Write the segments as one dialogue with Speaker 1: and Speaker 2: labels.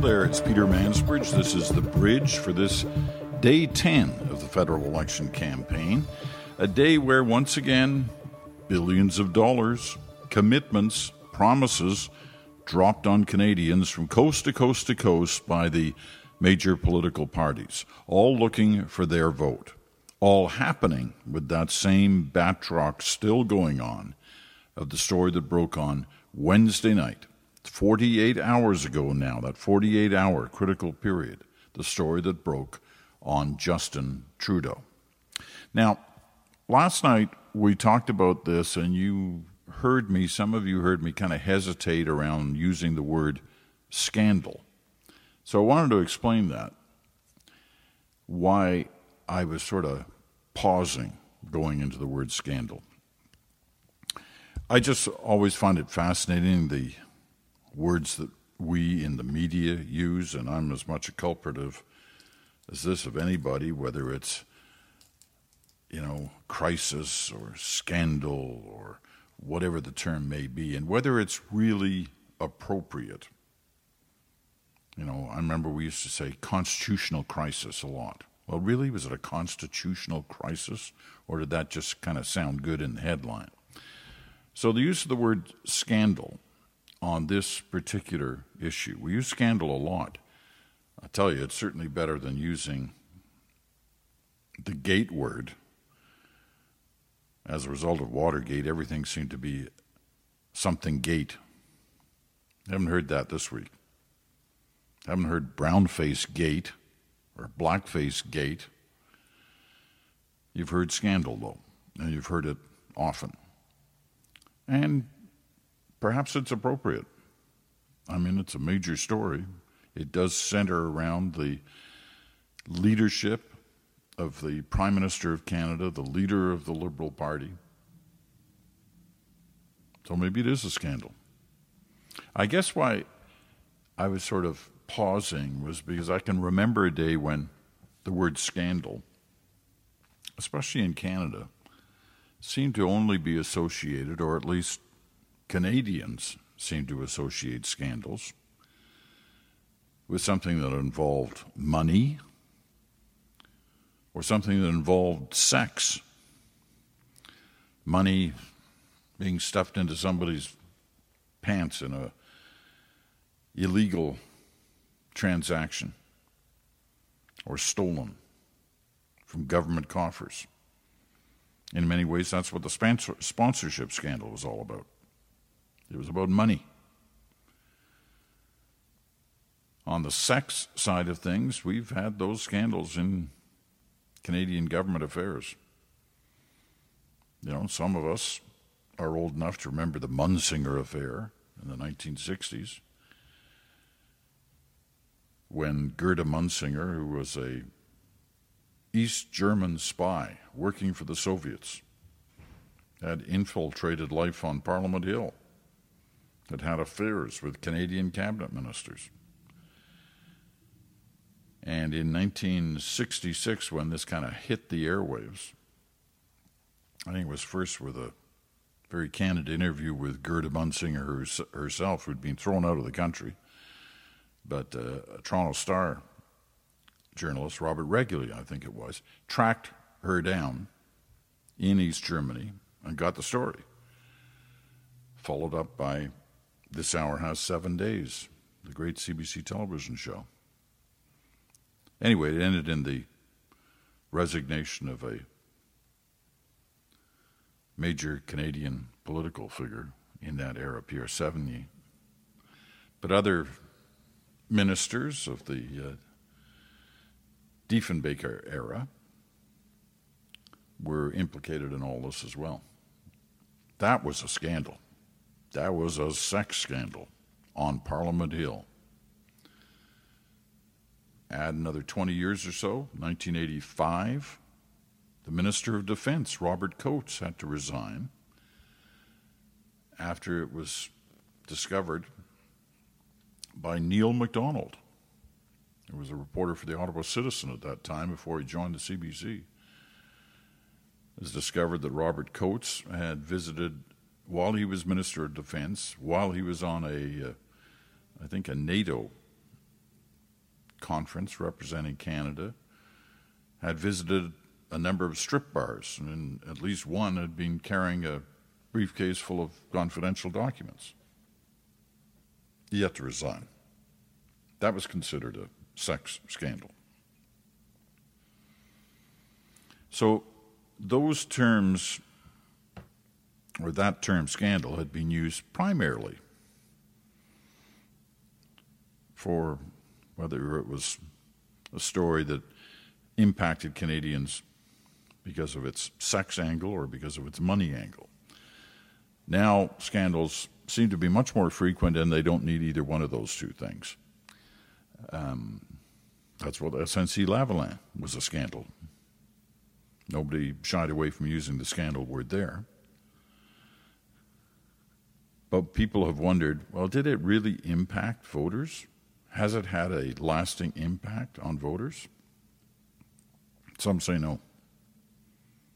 Speaker 1: There, it's Peter Mansbridge. This is the bridge for this day 10 of the federal election campaign. A day where, once again, billions of dollars, commitments, promises dropped on Canadians from coast to coast to coast by the major political parties, all looking for their vote. All happening with that same batrock still going on of the story that broke on Wednesday night 48 hours ago now, that 48 hour critical period, the story that broke on Justin Trudeau. Now, last night we talked about this, and you heard me, some of you heard me kind of hesitate around using the word scandal. So I wanted to explain that, why I was sort of pausing going into the word scandal. I just always find it fascinating the words that we in the media use, and I'm as much a culprit of as this of anybody, whether it's you know crisis or scandal or whatever the term may be, and whether it's really appropriate. You know, I remember we used to say constitutional crisis a lot. Well, really, was it a constitutional crisis, or did that just kind of sound good in the headline? So the use of the word scandal on this particular issue. We use scandal a lot. I tell you, it's certainly better than using the gate word. As a result of Watergate, everything seemed to be something gate. I Haven't heard that this week. I Haven't heard brownface gate or blackface gate. You've heard scandal, though, and you've heard it often. And perhaps it's appropriate. I mean, it's a major story. It does center around the leadership of the Prime Minister of Canada, the leader of the Liberal Party. So maybe it is a scandal. I guess why I was sort of pausing was because I can remember a day when the word scandal, especially in Canada, seemed to only be associated, or at least Canadians seem to associate scandals with something that involved money or something that involved sex. Money being stuffed into somebody's pants in a illegal transaction or stolen from government coffers. In many ways, that's what the sponsorship scandal was all about. It was about money. On the sex side of things, we've had those scandals in Canadian government affairs. You know, some of us are old enough to remember the Munsinger affair in the 1960s when Gerda Munsinger, who was a East German spy working for the Soviets, had infiltrated life on Parliament Hill had had affairs with Canadian cabinet ministers. And in 1966, when this kind of hit the airwaves, I think it was first with a very candid interview with Gerda Munsinger herself, who'd been thrown out of the country. But uh, a Toronto Star journalist, Robert Reguly, I think it was, tracked her down in East Germany and got the story. Followed up by this hour has seven days, the great CBC television show. Anyway, it ended in the resignation of a major Canadian political figure in that era, Pierre Sévigny. But other ministers of the uh, Diefenbaker era were implicated in all this as well. That was a scandal. That was a sex scandal on Parliament Hill. Add another 20 years or so, 1985, the Minister of Defense, Robert Coates, had to resign after it was discovered by Neil MacDonald. He was a reporter for the Ottawa Citizen at that time before he joined the CBC. It was discovered that Robert Coates had visited while he was Minister of Defense, while he was on a, uh, I think, a NATO conference representing Canada had visited a number of strip bars, and at least one had been carrying a briefcase full of confidential documents. He had to resign. That was considered a sex scandal. So those terms, or that term scandal, had been used primarily for whether it was a story that impacted Canadians because of its sex angle or because of its money angle. Now, scandals seem to be much more frequent and they don't need either one of those two things. Um, that's what SNC Lavalin was a scandal. Nobody shied away from using the scandal word there. But people have wondered well, did it really impact voters? Has it had a lasting impact on voters? Some say no.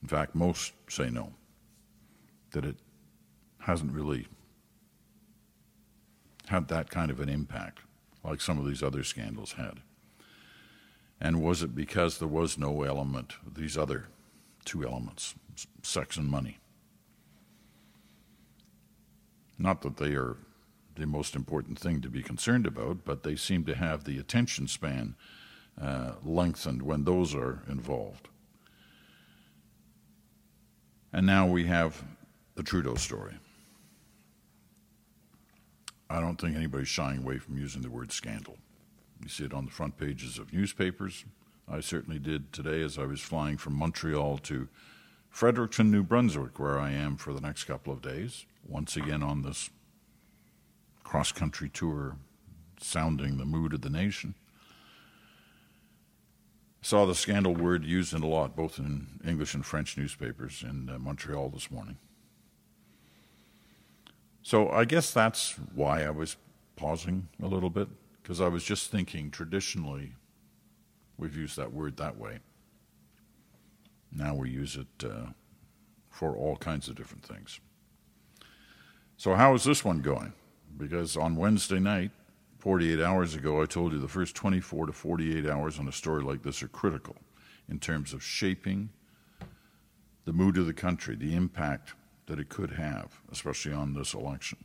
Speaker 1: In fact, most say no, that it hasn't really had that kind of an impact like some of these other scandals had. And was it because there was no element, these other two elements, sex and money? Not that they are the most important thing to be concerned about, but they seem to have the attention span uh, lengthened when those are involved. And now we have the Trudeau story. I don't think anybody's shying away from using the word scandal. You see it on the front pages of newspapers. I certainly did today as I was flying from Montreal to Fredericton, New Brunswick, where I am for the next couple of days, once again on this cross country tour, sounding the mood of the nation. Saw the scandal word used in a lot, both in English and French newspapers in uh, Montreal this morning. So I guess that's why I was pausing a little bit, because I was just thinking traditionally we've used that word that way. Now we use it uh, for all kinds of different things. So, how is this one going? Because on Wednesday night, 48 hours ago, I told you the first 24 to 48 hours on a story like this are critical in terms of shaping the mood of the country, the impact that it could have, especially on this election.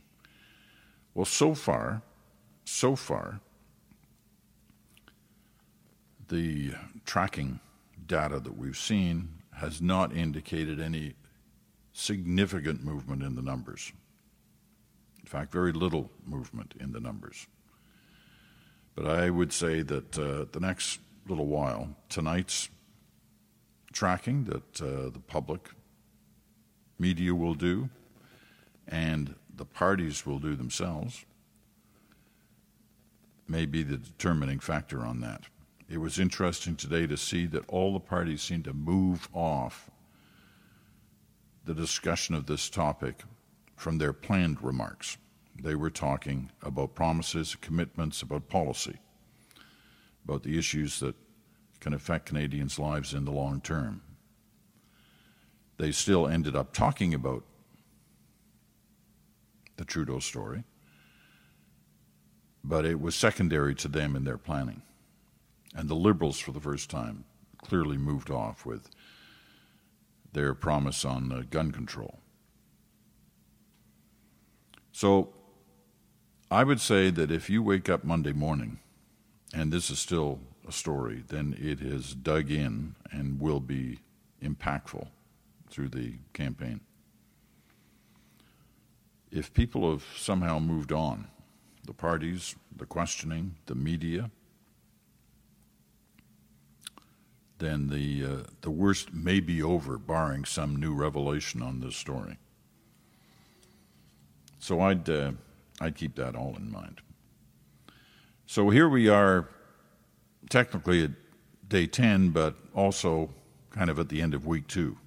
Speaker 1: Well, so far, so far, the tracking data that we've seen has not indicated any significant movement in the numbers. In fact, very little movement in the numbers. But I would say that uh, the next little while, tonight's tracking that uh, the public media will do and the parties will do themselves may be the determining factor on that. It was interesting today to see that all the parties seem to move off the discussion of this topic from their planned remarks. They were talking about promises, commitments, about policy, about the issues that can affect Canadians' lives in the long term. They still ended up talking about the Trudeau story, but it was secondary to them in their planning. And the Liberals, for the first time, clearly moved off with their promise on uh, gun control. So I would say that if you wake up Monday morning and this is still a story, then it has dug in and will be impactful through the campaign. If people have somehow moved on, the parties, the questioning, the media, then the, uh, the worst may be over, barring some new revelation on this story. So I'd. Uh, I'd keep that all in mind. So here we are, technically at day 10, but also kind of at the end of week two.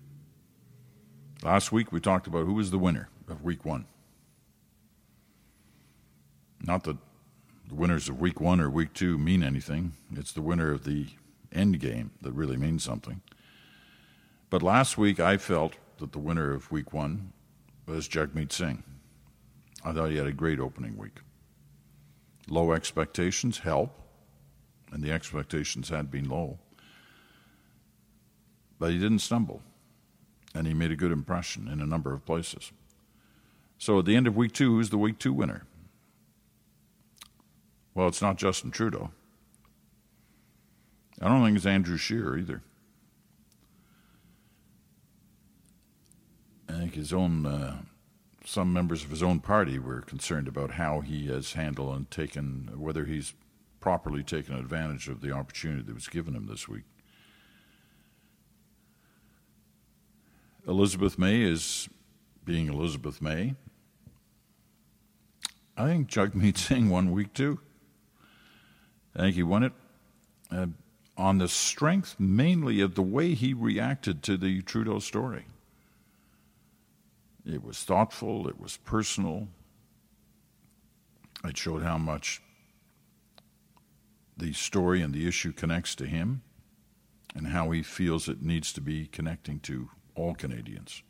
Speaker 1: Last week we talked about who was the winner of week one. Not that the winners of week one or week two mean anything, it's the winner of the end game that really means something. But last week I felt that the winner of week one was Jagmeet Singh. I thought he had a great opening week. Low expectations help. and the expectations had been low. But he didn't stumble, and he made a good impression in a number of places. So at the end of week two, who's the week two winner? Well, it's not Justin Trudeau. I don't think it's Andrew Scheer either. I think his own, uh, some members of his own party were concerned about how he has handled and taken, whether he's properly taken advantage of the opportunity that was given him this week. Elizabeth May is being Elizabeth May. I think Jagmeet Singh won week two. I think he won it uh, on the strength mainly of the way he reacted to the Trudeau story. It was thoughtful, it was personal, it showed how much the story and the issue connects to him and how he feels it needs to be connecting to all Canadians.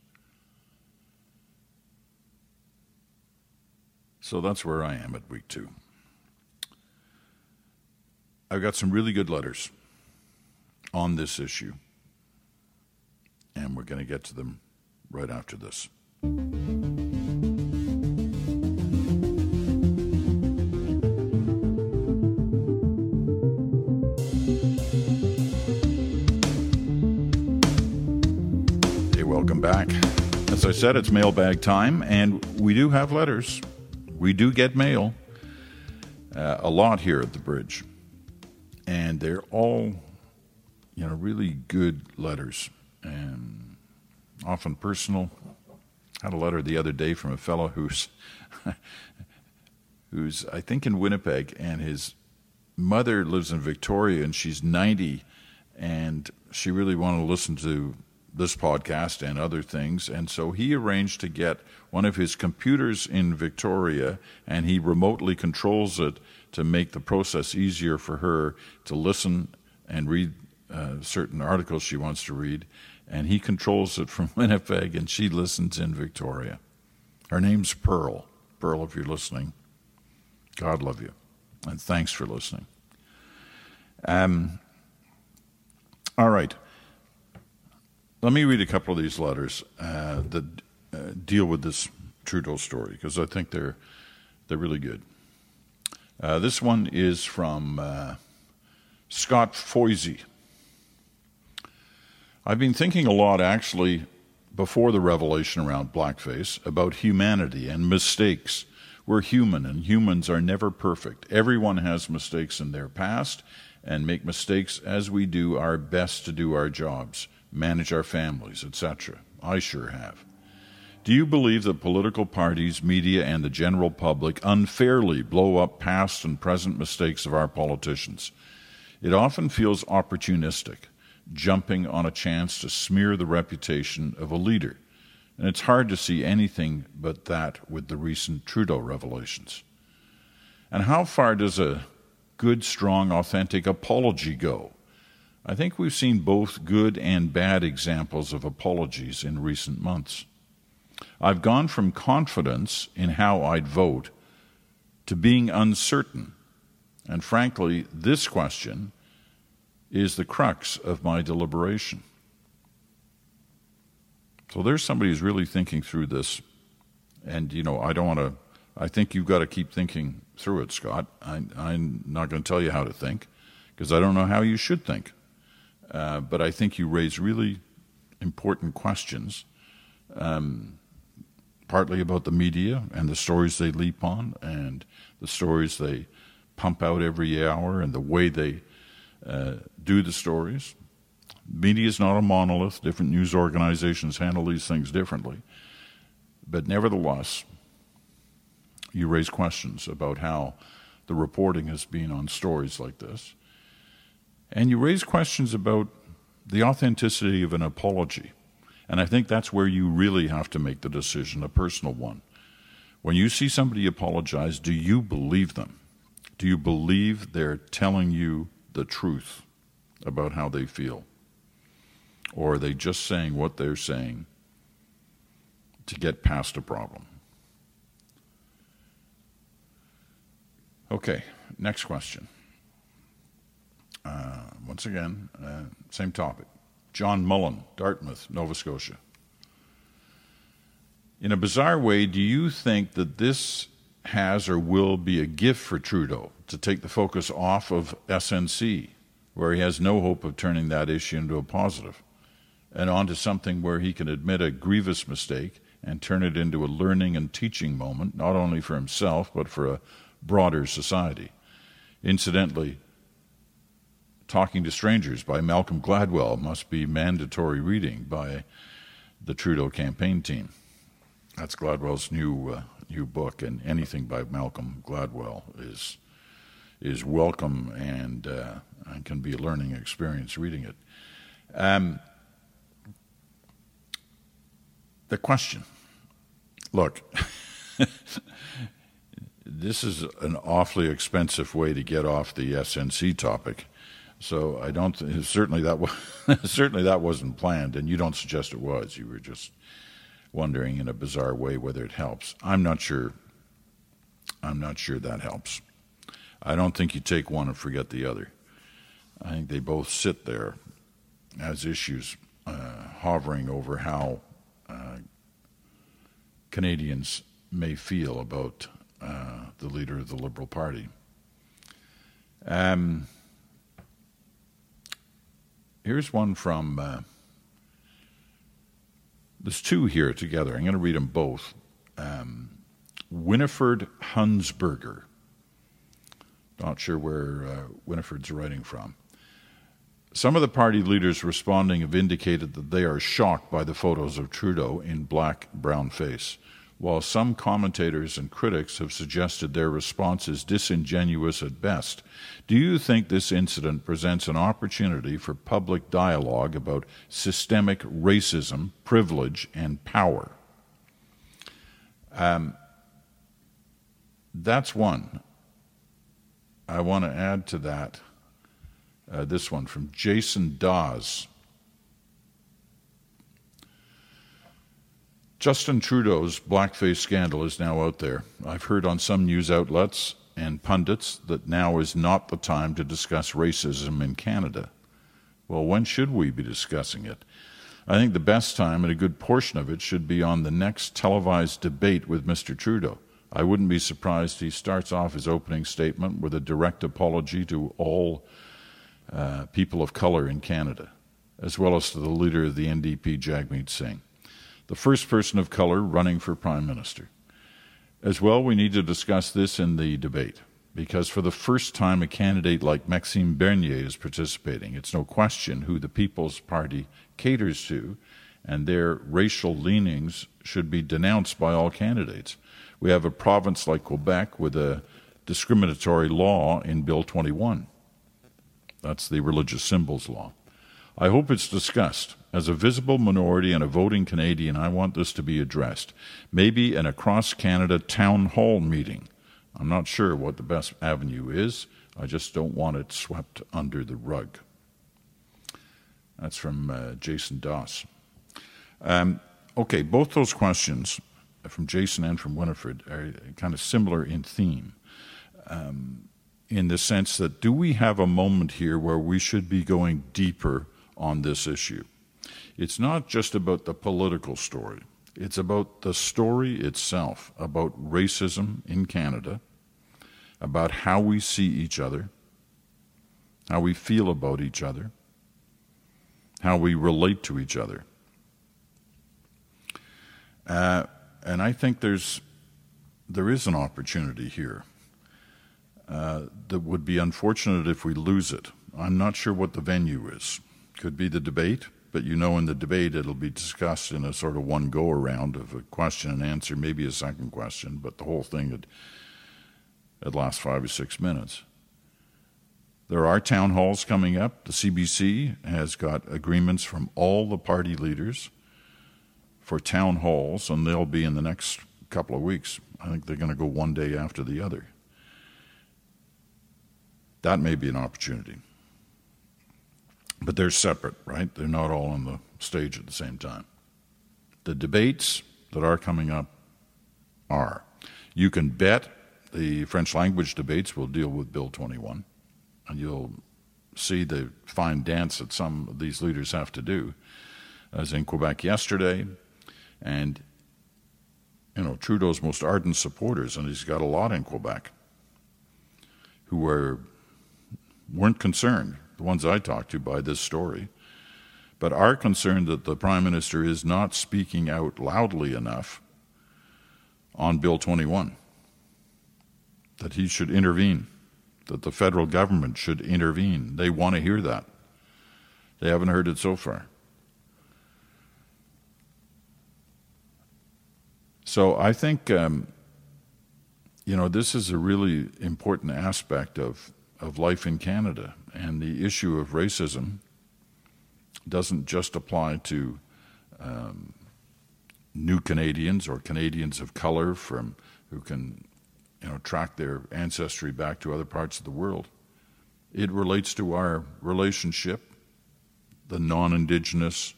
Speaker 1: So that's where I am at week two. I've got some really good letters on this issue, and we're going to get to them right after this. Hey, welcome back. As I said, it's mailbag time, and we do have letters. We do get mail, uh, a lot here at the bridge and they're all, you know, really good letters and often personal. I had a letter the other day from a fellow who's, who's I think in Winnipeg, and his mother lives in Victoria, and she's ninety, and she really wanted to listen to this podcast and other things. And so he arranged to get one of his computers in Victoria and he remotely controls it to make the process easier for her to listen and read uh, certain articles she wants to read. And he controls it from Winnipeg, and she listens in Victoria. Her name's Pearl. Pearl, if you're listening, God love you, and thanks for listening. Um, all right. Let me read a couple of these letters uh, that uh, deal with this Trudeau story because I think they're they're really good. Uh, this one is from uh, Scott Foisey. I've been thinking a lot, actually, before the revelation around blackface, about humanity and mistakes. We're human, and humans are never perfect. Everyone has mistakes in their past and make mistakes as we do our best to do our jobs, manage our families, etc. I sure have. Do you believe that political parties, media, and the general public unfairly blow up past and present mistakes of our politicians? It often feels opportunistic, jumping on a chance to smear the reputation of a leader. And it's hard to see anything but that with the recent Trudeau revelations. And how far does a good, strong, authentic apology go? I think we've seen both good and bad examples of apologies in recent months. I've gone from confidence in how I'd vote to being uncertain. And frankly, this question is the crux of my deliberation. So there's somebody who's really thinking through this. And, you know, I don't want to, I think you've got to keep thinking through it, Scott. I, am not going to tell you how to think because I don't know how you should think. Uh, but I think you raise really important questions. Um, partly about the media and the stories they leap on and the stories they pump out every hour and the way they uh, do the stories. Media is not a monolith. Different news organizations handle these things differently. But nevertheless, you raise questions about how the reporting has been on stories like this. And you raise questions about the authenticity of an apology. And I think that's where you really have to make the decision, a personal one. When you see somebody apologize, do you believe them? Do you believe they're telling you the truth about how they feel? Or are they just saying what they're saying to get past a problem? Okay, next question. Uh, once again, uh, same topic. John Mullen, Dartmouth, Nova Scotia. In a bizarre way, do you think that this has or will be a gift for Trudeau to take the focus off of SNC, where he has no hope of turning that issue into a positive, and onto something where he can admit a grievous mistake and turn it into a learning and teaching moment, not only for himself, but for a broader society? Incidentally, Talking to Strangers by Malcolm Gladwell must be mandatory reading by the Trudeau campaign team. That's Gladwell's new uh, new book, and anything by Malcolm Gladwell is is welcome and uh, and can be a learning experience reading it. Um, the question, look. this is an awfully expensive way to get off the SNC topic. So I don't certainly that was, certainly that wasn't planned, and you don't suggest it was. You were just wondering in a bizarre way whether it helps. I'm not sure. I'm not sure that helps. I don't think you take one and forget the other. I think they both sit there as issues uh, hovering over how uh, Canadians may feel about uh, the leader of the Liberal Party. Um, here's one from uh, there's two here together. I'm going to read them both. Um, Winifred Hunsberger. Not sure where uh, Winifred's writing from. Some of the party leaders responding have indicated that they are shocked by the photos of Trudeau in black brown face, while some commentators and critics have suggested their response is disingenuous at best. Do you think this incident presents an opportunity for public dialogue about systemic racism, privilege, and power? Um, that's one. I want to add to that uh, this one from Jason Dawes. Justin Trudeau's blackface scandal is now out there. I've heard on some news outlets and pundits that now is not the time to discuss racism in Canada. Well, when should we be discussing it? I think the best time, and a good portion of it, should be on the next televised debate with Mr. Trudeau. I wouldn't be surprised he starts off his opening statement with a direct apology to all uh, people of color in Canada, as well as to the leader of the NDP, Jagmeet Singh, the first person of color running for Prime Minister. As well, we need to discuss this in the debate because for the first time, a candidate like Maxime Bernier is participating. It's no question who the People's Party caters to, and their racial leanings should be denounced by all candidates. We have a province like Quebec with a discriminatory law in Bill 21. That's the religious symbols law. I hope it's discussed. As a visible minority and a voting Canadian, I want this to be addressed. Maybe in a cross Canada town hall meeting. I'm not sure what the best avenue is. I just don't want it swept under the rug. That's from uh, Jason Doss. Um, okay, both those questions from Jason and from Winifred are kind of similar in theme. Um, in the sense that do we have a moment here where we should be going deeper on this issue? It's not just about the political story, it's about the story itself, about racism in Canada, about how we see each other, how we feel about each other, how we relate to each other. Uh, and I think there's there is an opportunity here uh, that would be unfortunate if we lose it. I'm not sure what the venue is. Could be the debate but you know in the debate it'll be discussed in a sort of one go around of a question and answer, maybe a second question, but the whole thing would, would last five or six minutes. There are town halls coming up. The CBC has got agreements from all the party leaders for town halls, and they'll be in the next couple of weeks. I think they're going to go one day after the other. That may be an opportunity. But they're separate, right? They're not all on the stage at the same time. The debates that are coming up are. You can bet the French language debates will deal with Bill 21, and you'll see the fine dance that some of these leaders have to do. I was in Quebec yesterday, and you know Trudeau's most ardent supporters, and he's got a lot in Quebec, who were weren't concerned, the ones I talked to, by this story, but are concerned that the prime minister is not speaking out loudly enough on Bill 21, that he should intervene, that the federal government should intervene. They want to hear that. They haven't heard it so far. So I think, um, you know, this is a really important aspect of, of life in Canada. And the issue of racism doesn't just apply to um, new Canadians or Canadians of color from who can, you know, track their ancestry back to other parts of the world. It relates to our relationship, the non-indigenous,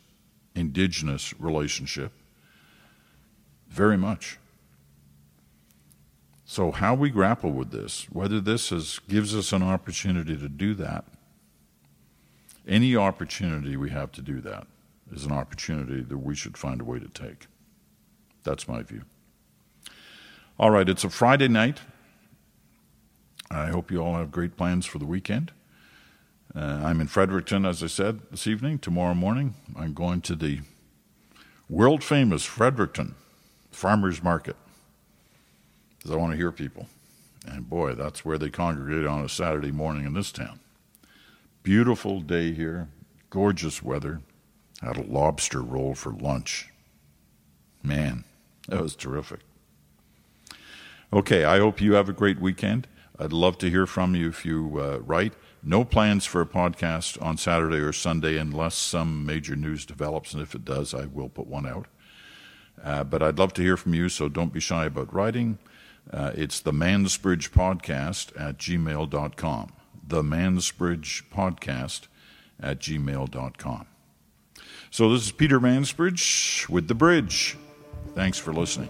Speaker 1: indigenous relationship, very much. So, how we grapple with this, whether this is, gives us an opportunity to do that, any opportunity we have to do that is an opportunity that we should find a way to take. That's my view. All right, it's a Friday night. I hope you all have great plans for the weekend. Uh, I'm in Fredericton, as I said, this evening. Tomorrow morning, I'm going to the world famous Fredericton Farmers Market because I want to hear people. And boy, that's where they congregate on a Saturday morning in this town. Beautiful day here, gorgeous weather. Had a lobster roll for lunch. Man, that was terrific. Okay, I hope you have a great weekend. I'd love to hear from you if you uh, write. No plans for a podcast on Saturday or Sunday unless some major news develops, and if it does, I will put one out. Uh, but I'd love to hear from you, so don't be shy about writing. Uh, it's the Mansbridge Podcast at gmail.com. The Mansbridge Podcast at gmail.com. So this is Peter Mansbridge with The Bridge. Thanks for listening.